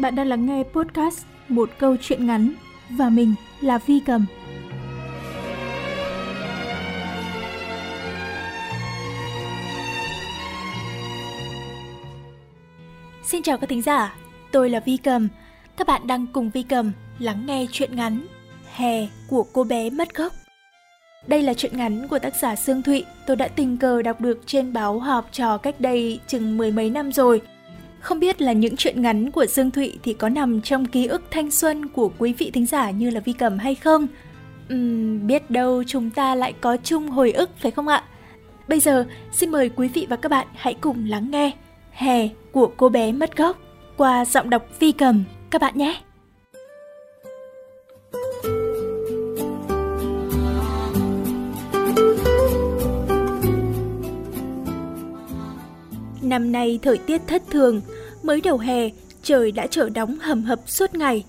Bạn đang lắng nghe podcast Một câu chuyện ngắn và mình là Vi Cầm. Xin chào các thính giả, tôi là Vi Cầm. Các bạn đang cùng Vi Cầm lắng nghe chuyện ngắn Hè của cô bé mất gốc. Đây là chuyện ngắn của tác giả Sương Thụy, tôi đã tình cờ đọc được trên báo họp trò cách đây chừng mười mấy năm rồi. Không biết là những chuyện ngắn của Dương Thụy thì có nằm trong ký ức thanh xuân của quý vị thính giả như là Vi Cầm hay không? Uhm, biết đâu chúng ta lại có chung hồi ức phải không ạ? Bây giờ xin mời quý vị và các bạn hãy cùng lắng nghe Hè của cô bé mất gốc qua giọng đọc Vi Cầm các bạn nhé. Năm nay thời tiết thất thường, mới đầu hè, trời đã trở đóng hầm hập suốt ngày.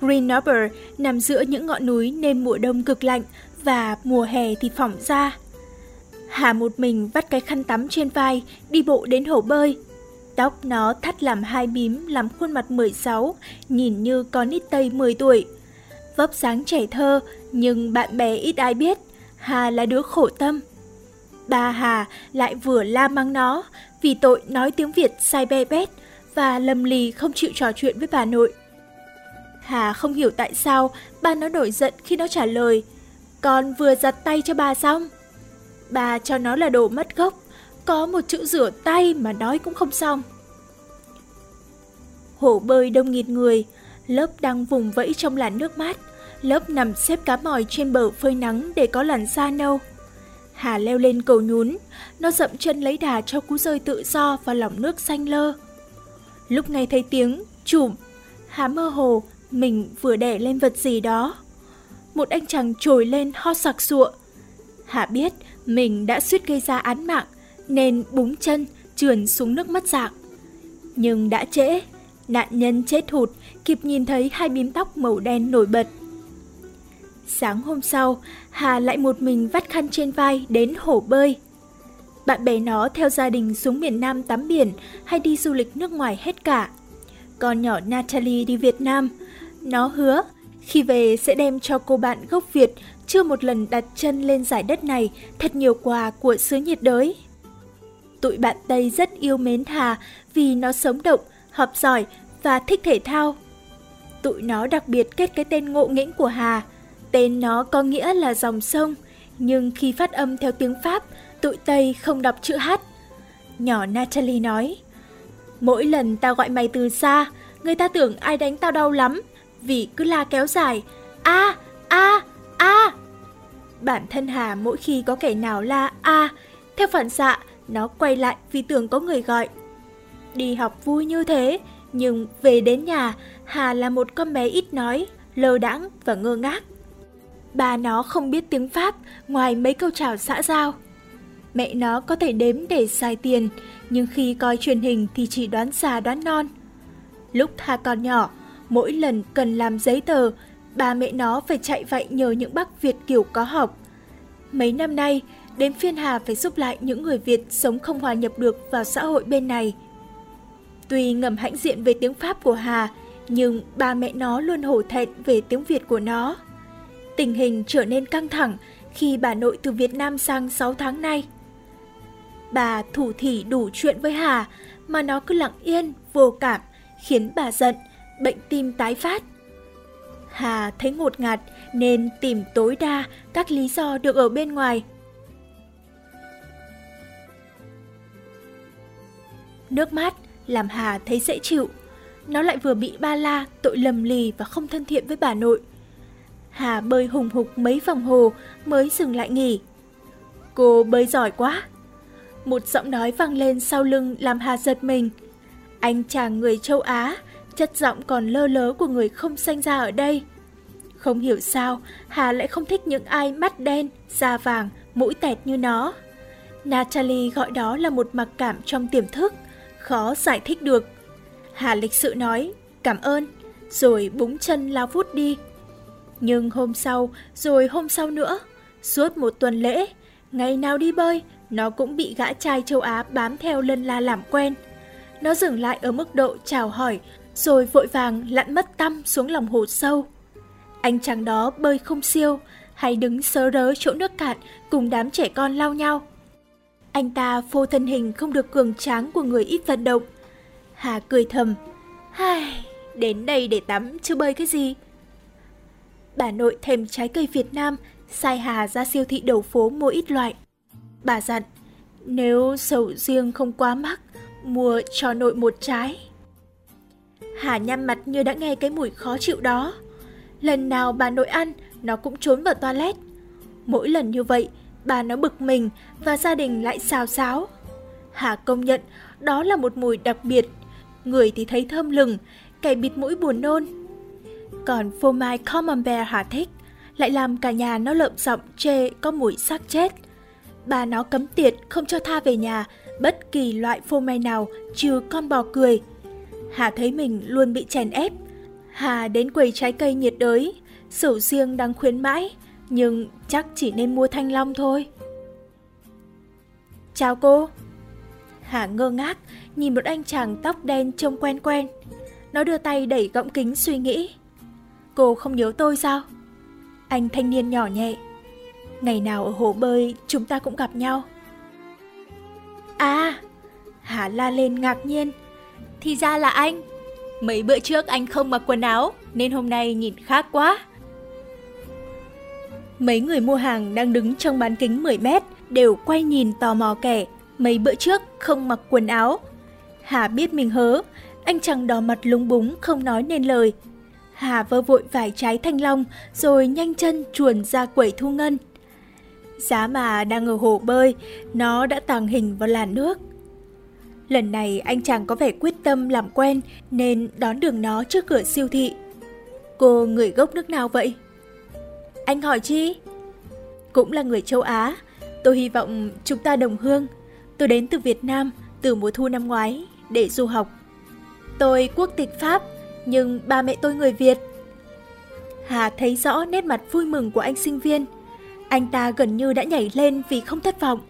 Green Harbor nằm giữa những ngọn núi nên mùa đông cực lạnh và mùa hè thì phỏng ra. Hà một mình vắt cái khăn tắm trên vai, đi bộ đến hồ bơi. Tóc nó thắt làm hai bím làm khuôn mặt 16, nhìn như con nít tây 10 tuổi. Vóc sáng trẻ thơ, nhưng bạn bè ít ai biết, Hà là đứa khổ tâm. Bà Hà lại vừa la mắng nó vì tội nói tiếng Việt sai be bét và lầm lì không chịu trò chuyện với bà nội. Hà không hiểu tại sao ba nó nổi giận khi nó trả lời Con vừa giặt tay cho bà xong. Bà cho nó là đồ mất gốc, có một chữ rửa tay mà nói cũng không xong. Hồ bơi đông nghịt người, lớp đang vùng vẫy trong làn nước mát, lớp nằm xếp cá mòi trên bờ phơi nắng để có làn da nâu. Hà leo lên cầu nhún, nó dậm chân lấy đà cho cú rơi tự do vào lòng nước xanh lơ. Lúc nghe thấy tiếng chùm, Hà mơ hồ mình vừa đè lên vật gì đó. Một anh chàng trồi lên ho sặc sụa. Hà biết mình đã suýt gây ra án mạng nên búng chân trườn xuống nước mất dạng. Nhưng đã trễ, nạn nhân chết hụt kịp nhìn thấy hai bím tóc màu đen nổi bật. Sáng hôm sau, Hà lại một mình vắt khăn trên vai đến hồ bơi. Bạn bè nó theo gia đình xuống miền Nam tắm biển hay đi du lịch nước ngoài hết cả. Con nhỏ Natalie đi Việt Nam. Nó hứa khi về sẽ đem cho cô bạn gốc Việt chưa một lần đặt chân lên giải đất này thật nhiều quà của xứ nhiệt đới. Tụi bạn Tây rất yêu mến Hà vì nó sống động, học giỏi và thích thể thao. Tụi nó đặc biệt kết cái tên ngộ nghĩnh của Hà. Tên nó có nghĩa là dòng sông, nhưng khi phát âm theo tiếng Pháp tụi Tây không đọc chữ H. Nhỏ Natalie nói, Mỗi lần tao gọi mày từ xa, người ta tưởng ai đánh tao đau lắm, vì cứ la kéo dài, a a a. Bản thân Hà mỗi khi có kẻ nào la a, theo phản xạ, nó quay lại vì tưởng có người gọi. Đi học vui như thế, nhưng về đến nhà, Hà là một con bé ít nói, lơ đãng và ngơ ngác. Bà nó không biết tiếng Pháp ngoài mấy câu chào xã giao. Mẹ nó có thể đếm để xài tiền, nhưng khi coi truyền hình thì chỉ đoán già đoán non. Lúc Hà còn nhỏ, mỗi lần cần làm giấy tờ, ba mẹ nó phải chạy vậy nhờ những bác Việt kiểu có học. Mấy năm nay, đến phiên Hà phải giúp lại những người Việt sống không hòa nhập được vào xã hội bên này. Tuy ngầm hãnh diện về tiếng Pháp của Hà, nhưng ba mẹ nó luôn hổ thẹn về tiếng Việt của nó. Tình hình trở nên căng thẳng khi bà nội từ Việt Nam sang 6 tháng nay. Bà thủ thỉ đủ chuyện với Hà, mà nó cứ lặng yên, vô cảm, khiến bà giận, bệnh tim tái phát. Hà thấy ngột ngạt nên tìm tối đa các lý do được ở bên ngoài. Nước mắt làm Hà thấy dễ chịu. Nó lại vừa bị ba la tội lầm lì và không thân thiện với bà nội. Hà bơi hùng hục mấy vòng hồ mới dừng lại nghỉ. Cô bơi giỏi quá, một giọng nói vang lên sau lưng làm Hà giật mình. Anh chàng người châu Á, chất giọng còn lơ lớ của người không sinh ra ở đây. Không hiểu sao, Hà lại không thích những ai mắt đen, da vàng, mũi tẹt như nó. Natalie gọi đó là một mặc cảm trong tiềm thức, khó giải thích được. Hà lịch sự nói, cảm ơn, rồi búng chân lao vút đi. Nhưng hôm sau, rồi hôm sau nữa, suốt một tuần lễ, ngày nào đi bơi, nó cũng bị gã trai châu Á bám theo lân la làm quen. Nó dừng lại ở mức độ chào hỏi, rồi vội vàng lặn mất tâm xuống lòng hồ sâu. Anh chàng đó bơi không siêu, hay đứng sớ rớ chỗ nước cạn cùng đám trẻ con lao nhau. Anh ta phô thân hình không được cường tráng của người ít vận động. Hà cười thầm, hai đến đây để tắm chứ bơi cái gì. Bà nội thèm trái cây Việt Nam, sai Hà ra siêu thị đầu phố mua ít loại. Bà dặn, nếu sầu riêng không quá mắc, mua cho nội một trái. Hà nhăn mặt như đã nghe cái mùi khó chịu đó. Lần nào bà nội ăn, nó cũng trốn vào toilet. Mỗi lần như vậy, bà nó bực mình và gia đình lại xào xáo. Hà công nhận đó là một mùi đặc biệt. Người thì thấy thơm lừng, kẻ bịt mũi buồn nôn. Còn phô mai camembert Hà thích, lại làm cả nhà nó lợm giọng chê có mùi xác chết. Bà nó cấm tiệt không cho tha về nhà bất kỳ loại phô mai nào trừ con bò cười. Hà thấy mình luôn bị chèn ép. Hà đến quầy trái cây nhiệt đới, sầu riêng đang khuyến mãi, nhưng chắc chỉ nên mua thanh long thôi. Chào cô. Hà ngơ ngác, nhìn một anh chàng tóc đen trông quen quen. Nó đưa tay đẩy gọng kính suy nghĩ. Cô không nhớ tôi sao? Anh thanh niên nhỏ nhẹ. Ngày nào ở hồ bơi chúng ta cũng gặp nhau. À, Hà la lên ngạc nhiên. Thì ra là anh. Mấy bữa trước anh không mặc quần áo nên hôm nay nhìn khác quá. Mấy người mua hàng đang đứng trong bán kính 10 mét đều quay nhìn tò mò kẻ. Mấy bữa trước không mặc quần áo. Hà biết mình hớ, anh chàng đỏ mặt lúng búng không nói nên lời. Hà vơ vội vài trái thanh long rồi nhanh chân chuồn ra quẩy thu ngân. Giá mà đang ở hồ bơi, nó đã tàng hình vào làn nước. Lần này anh chàng có vẻ quyết tâm làm quen nên đón đường nó trước cửa siêu thị. Cô người gốc nước nào vậy? Anh hỏi chi? Cũng là người châu Á. Tôi hy vọng chúng ta đồng hương. Tôi đến từ Việt Nam từ mùa thu năm ngoái để du học. Tôi quốc tịch Pháp, nhưng ba mẹ tôi người Việt. Hà thấy rõ nét mặt vui mừng của anh sinh viên. Anh ta gần như đã nhảy lên vì không thất vọng.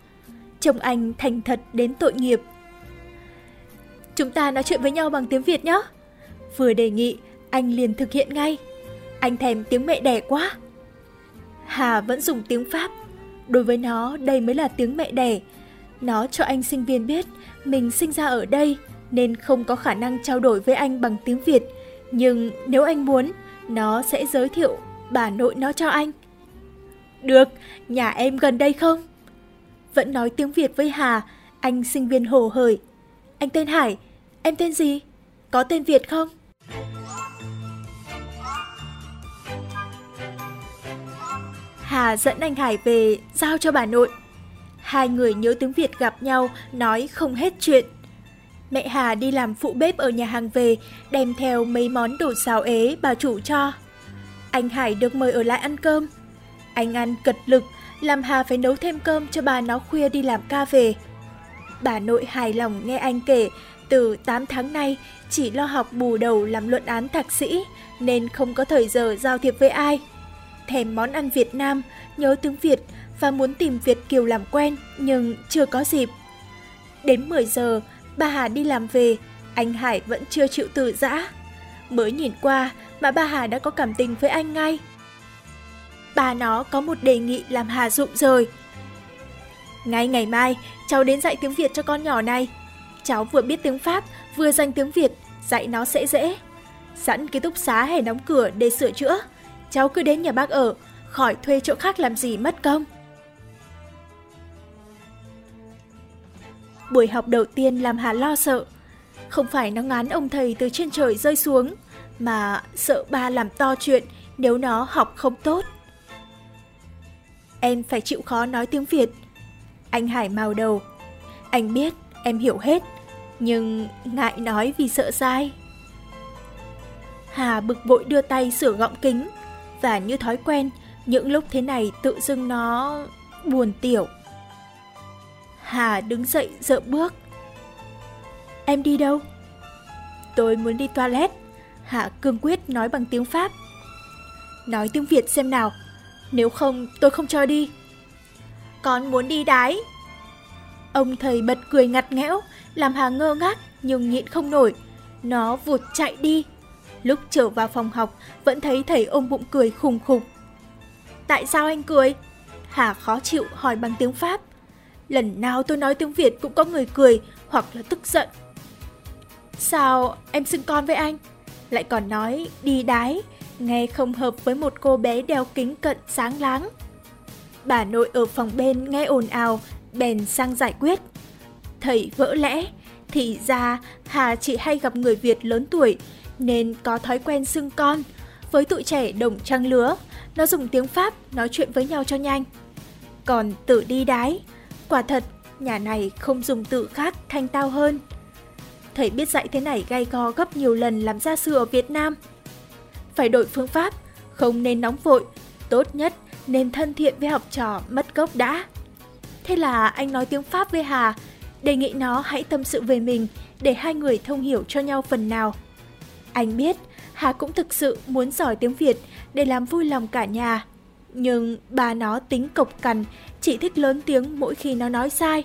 chồng anh thành thật đến tội nghiệp. Chúng ta nói chuyện với nhau bằng tiếng Việt nhé. Vừa đề nghị, anh liền thực hiện ngay. Anh thèm tiếng mẹ đẻ quá. Hà vẫn dùng tiếng Pháp. Đối với nó, đây mới là tiếng mẹ đẻ. Nó cho anh sinh viên biết mình sinh ra ở đây nên không có khả năng trao đổi với anh bằng tiếng Việt. Nhưng nếu anh muốn, nó sẽ giới thiệu bà nội nó cho anh. Được, nhà em gần đây không? Vẫn nói tiếng Việt với Hà, anh sinh viên hồ hởi. Anh tên Hải, em tên gì? Có tên Việt không? Hà dẫn anh Hải về giao cho bà nội. Hai người nhớ tiếng Việt gặp nhau, nói không hết chuyện. Mẹ Hà đi làm phụ bếp ở nhà hàng về, đem theo mấy món đồ xào ế bà chủ cho. Anh Hải được mời ở lại ăn cơm. Anh ăn cật lực, làm Hà phải nấu thêm cơm cho bà nó khuya đi làm ca về. Bà nội hài lòng nghe anh kể, từ 8 tháng nay chỉ lo học bù đầu làm luận án thạc sĩ, nên không có thời giờ giao thiệp với ai. Thèm món ăn Việt Nam, nhớ tiếng Việt và muốn tìm Việt Kiều làm quen, nhưng chưa có dịp. Đến 10 giờ, bà Hà đi làm về, anh Hải vẫn chưa chịu từ giã. Mới nhìn qua mà bà Hà đã có cảm tình với anh ngay. Bà nó có một đề nghị làm Hà rụng rồi. Ngay ngày mai, cháu đến dạy tiếng Việt cho con nhỏ này. Cháu vừa biết tiếng Pháp, vừa dành tiếng Việt, dạy nó sẽ dễ. Sẵn ký túc xá hay đóng cửa để sửa chữa. Cháu cứ đến nhà bác ở, khỏi thuê chỗ khác làm gì mất công. Buổi học đầu tiên làm Hà lo sợ. Không phải nó ngán ông thầy từ trên trời rơi xuống, mà sợ ba làm to chuyện nếu nó học không tốt. Em phải chịu khó nói tiếng Việt. Anh Hải màu đầu. Anh biết, em hiểu hết, nhưng ngại nói vì sợ sai. Hà bực bội đưa tay sửa gọng kính, và như thói quen, những lúc thế này tự dưng nó buồn tiểu. Hà đứng dậy dợ bước. Em đi đâu? Tôi muốn đi toilet. Hà cương quyết nói bằng tiếng Pháp. Nói tiếng Việt xem nào, nếu không tôi không cho đi. Con muốn đi đái. Ông thầy bật cười ngặt nghẽo, làm Hà ngơ ngác nhưng nhịn không nổi. Nó vụt chạy đi. Lúc trở vào phòng học, vẫn thấy thầy ôm bụng cười khùng khục. Tại sao anh cười? Hà khó chịu hỏi bằng tiếng Pháp. Lần nào tôi nói tiếng Việt cũng có người cười hoặc là tức giận. Sao em xưng con với anh? Lại còn nói đi đái, nghe không hợp với một cô bé đeo kính cận sáng láng. Bà nội ở phòng bên nghe ồn ào, bèn sang giải quyết. Thầy vỡ lẽ, thì ra Hà chỉ hay gặp người Việt lớn tuổi nên có thói quen xưng con. Với tụi trẻ đồng trang lứa, nó dùng tiếng Pháp nói chuyện với nhau cho nhanh. Còn tự đi đái, quả thật nhà này không dùng từ khác thanh tao hơn. Thầy biết dạy thế này gay go gấp nhiều lần làm gia sư ở Việt Nam. Phải đổi phương pháp, không nên nóng vội, tốt nhất nên thân thiện với học trò mất gốc đã. Thế là anh nói tiếng Pháp với Hà, đề nghị nó hãy tâm sự về mình để hai người thông hiểu cho nhau phần nào. Anh biết Hà cũng thực sự muốn giỏi tiếng Việt để làm vui lòng cả nhà. Nhưng bà nó tính cộc cằn, chỉ thích lớn tiếng mỗi khi nó nói sai.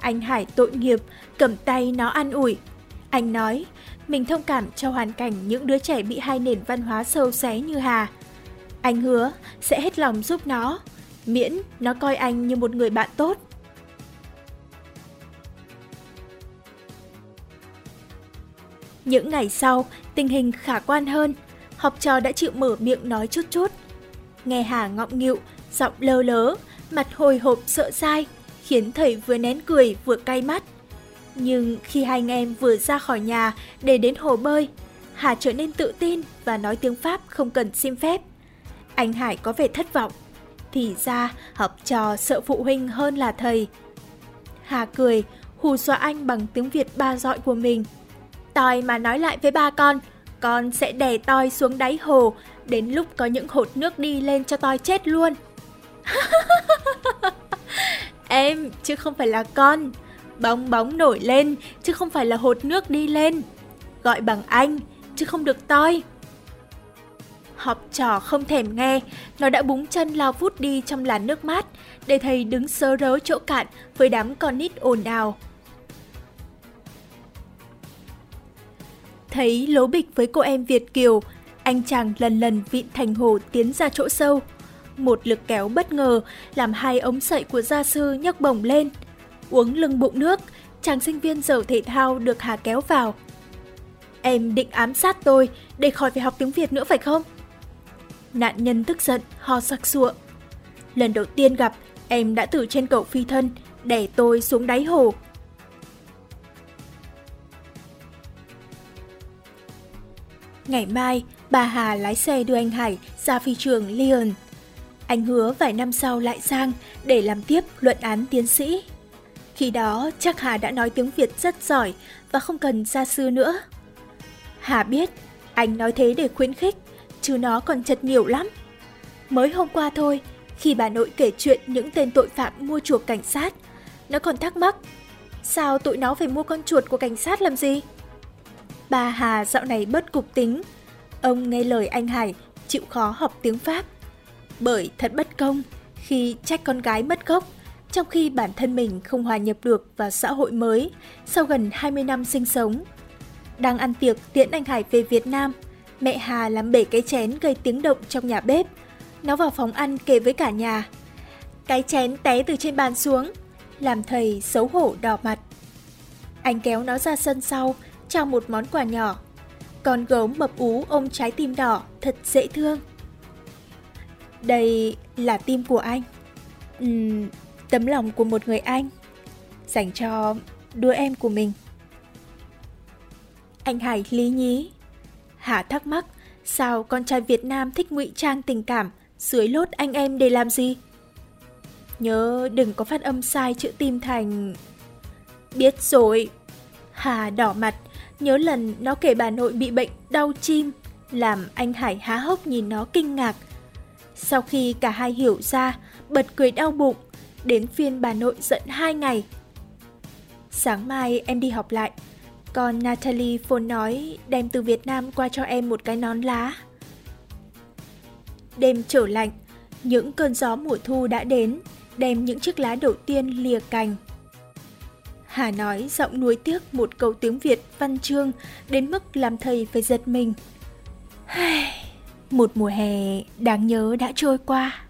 Anh Hải tội nghiệp, cầm tay nó an ủi. Anh nói, mình thông cảm cho hoàn cảnh những đứa trẻ bị hai nền văn hóa sâu xé như Hà. Anh hứa sẽ hết lòng giúp nó, miễn nó coi anh như một người bạn tốt. Những ngày sau, tình hình khả quan hơn, học trò đã chịu mở miệng nói chút chút. Nghe Hà ngọng nghịu, giọng lơ lớ, mặt hồi hộp sợ sai, khiến thầy vừa nén cười vừa cay mắt. Nhưng khi hai anh em vừa ra khỏi nhà để đến hồ bơi, Hà trở nên tự tin và nói tiếng Pháp không cần xin phép. Anh Hải có vẻ thất vọng. Thì ra học trò sợ phụ huynh hơn là thầy. Hà cười, hù dọa anh bằng tiếng Việt ba dọi của mình. tòi mà nói lại với ba con, con sẽ đè toi xuống đáy hồ, đến lúc có những hột nước đi lên cho toi chết luôn. em, chứ không phải là con. Bóng bóng nổi lên, chứ không phải là hột nước đi lên. Gọi bằng anh, chứ không được toi. Học trò không thèm nghe, nó đã búng chân lao vút đi trong làn nước mát, để thầy đứng sớ rớ chỗ cạn với đám con nít ồn ào. Thấy lố bịch với cô em Việt Kiều, anh chàng lần lần vịn thành hồ tiến ra chỗ sâu. Một lực kéo bất ngờ làm hai ống sậy của gia sư nhấc bổng lên. Uống lưng bụng nước, chàng sinh viên dở thể thao được Hà kéo vào. Em định ám sát tôi để khỏi phải học tiếng Việt nữa phải không? Nạn nhân tức giận, ho sặc sụa. Lần đầu tiên gặp, em đã từ trên cầu phi thân, đẩy tôi xuống đáy hồ. Ngày mai, bà Hà lái xe đưa anh Hải ra phi trường Lyon. Anh hứa vài năm sau lại sang để làm tiếp luận án tiến sĩ. Khi đó, chắc Hà đã nói tiếng Việt rất giỏi và không cần gia sư nữa. Hà biết, anh nói thế để khuyến khích, chứ nó còn chật nhiều lắm. Mới hôm qua thôi, khi bà nội kể chuyện những tên tội phạm mua chuộc cảnh sát, nó còn thắc mắc, sao tụi nó phải mua con chuột của cảnh sát làm gì? Bà Hà dạo này bớt cục tính. Ông nghe lời anh Hải, chịu khó học tiếng Pháp. Bởi thật bất công khi trách con gái mất gốc, trong khi bản thân mình không hòa nhập được vào xã hội mới sau gần 20 năm sinh sống. Đang ăn tiệc tiễn anh Hải về Việt Nam, mẹ Hà làm bể cái chén gây tiếng động trong nhà bếp. Nó vào phòng ăn kể với cả nhà. Cái chén té từ trên bàn xuống, làm thầy xấu hổ đỏ mặt. Anh kéo nó ra sân sau, trao một món quà nhỏ. Con gấu mập ú ôm trái tim đỏ thật dễ thương. Đây là tim của anh. Uhm, tấm lòng của một người anh. Dành cho đứa em của mình. Anh Hải lý nhí. Hà thắc mắc, sao con trai Việt Nam thích ngụy trang tình cảm dưới lốt anh em để làm gì? Nhớ đừng có phát âm sai chữ tim thành... Biết rồi. Hà đỏ mặt, Nhớ lần nó kể bà nội bị bệnh đau chim, làm anh Hải há hốc nhìn nó kinh ngạc. Sau khi cả hai hiểu ra, bật cười đau bụng, đến phiên bà nội giận hai ngày. Sáng mai em đi học lại, còn Natalie phone nói đem từ Việt Nam qua cho em một cái nón lá. Đêm trở lạnh, những cơn gió mùa thu đã đến, đem những chiếc lá đầu tiên lìa cành. Hà nói giọng nuối tiếc một câu tiếng Việt văn chương đến mức làm thầy phải giật mình. Một mùa hè đáng nhớ đã trôi qua.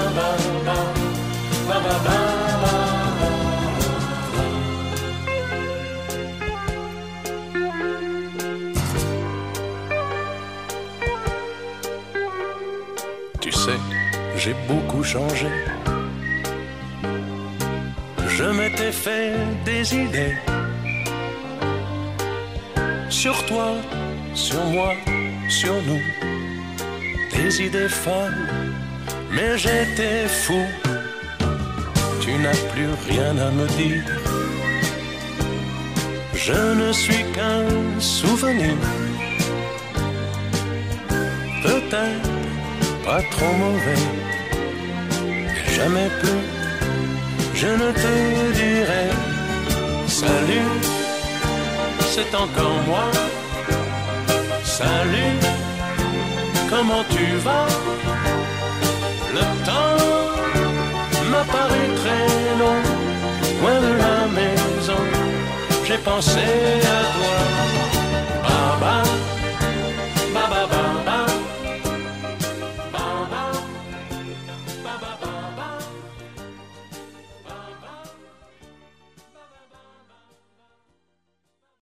Tu sais, j'ai beaucoup changé. Je m'étais fait des idées sur toi, sur moi, sur nous. Des idées folles, mais j'étais fou tu n'as plus rien à me dire. Je ne suis qu'un souvenir, peut-être pas trop mauvais, jamais plus, je ne te dirai salut, c'est encore moi, salut, comment tu vas, le temps M'a paru très long, loin de la maison, j'ai pensé à toi. Baba, baba, baba.